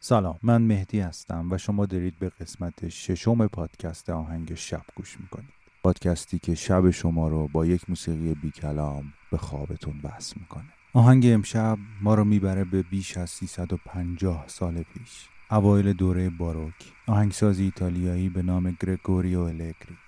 سلام من مهدی هستم و شما دارید به قسمت ششم پادکست آهنگ شب گوش می‌کنید. پادکستی که شب شما رو با یک موسیقی بی کلام به خوابتون وصل می‌کنه. آهنگ امشب ما رو می‌بره به بیش از 350 سال پیش. اوایل دوره باروک آهنگسازی ایتالیایی به نام گرگوریو الگری.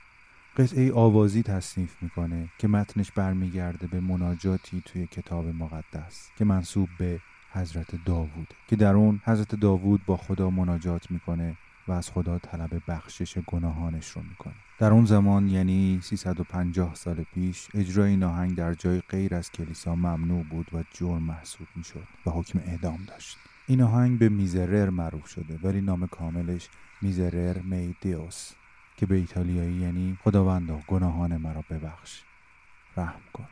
قطعه آوازی تصنیف می‌کنه که متنش برمیگرده به مناجاتی توی کتاب مقدس که منصوب به حضرت داوود که در اون حضرت داوود با خدا مناجات می‌کنه و از خدا طلب بخشش گناهانش رو می‌کنه. در اون زمان یعنی 350 سال پیش اجرای این آهنگ در جای غیر از کلیسا ممنوع بود و جرم محسوب می‌شد و حکم اعدام داشت. این آهنگ به میزرر معروف شده ولی نام کاملش میزرر میدیوس که به ایتالیایی یعنی خداوندا گناهان مرا ببخش. رحم کن.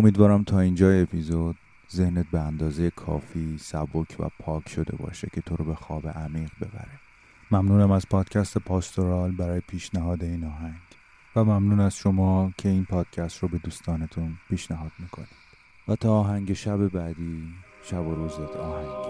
امیدوارم تا اینجا اپیزود ذهنت به اندازه کافی سبک و پاک شده باشه که تو رو به خواب عمیق ببره. ممنونم از پادکست پاستورال برای پیشنهاد این آهنگ. و ممنون از شما که این پادکست رو به دوستانتون پیشنهاد می‌کنید. و تا آهنگ شب بعدی شب و روزت آهنگی.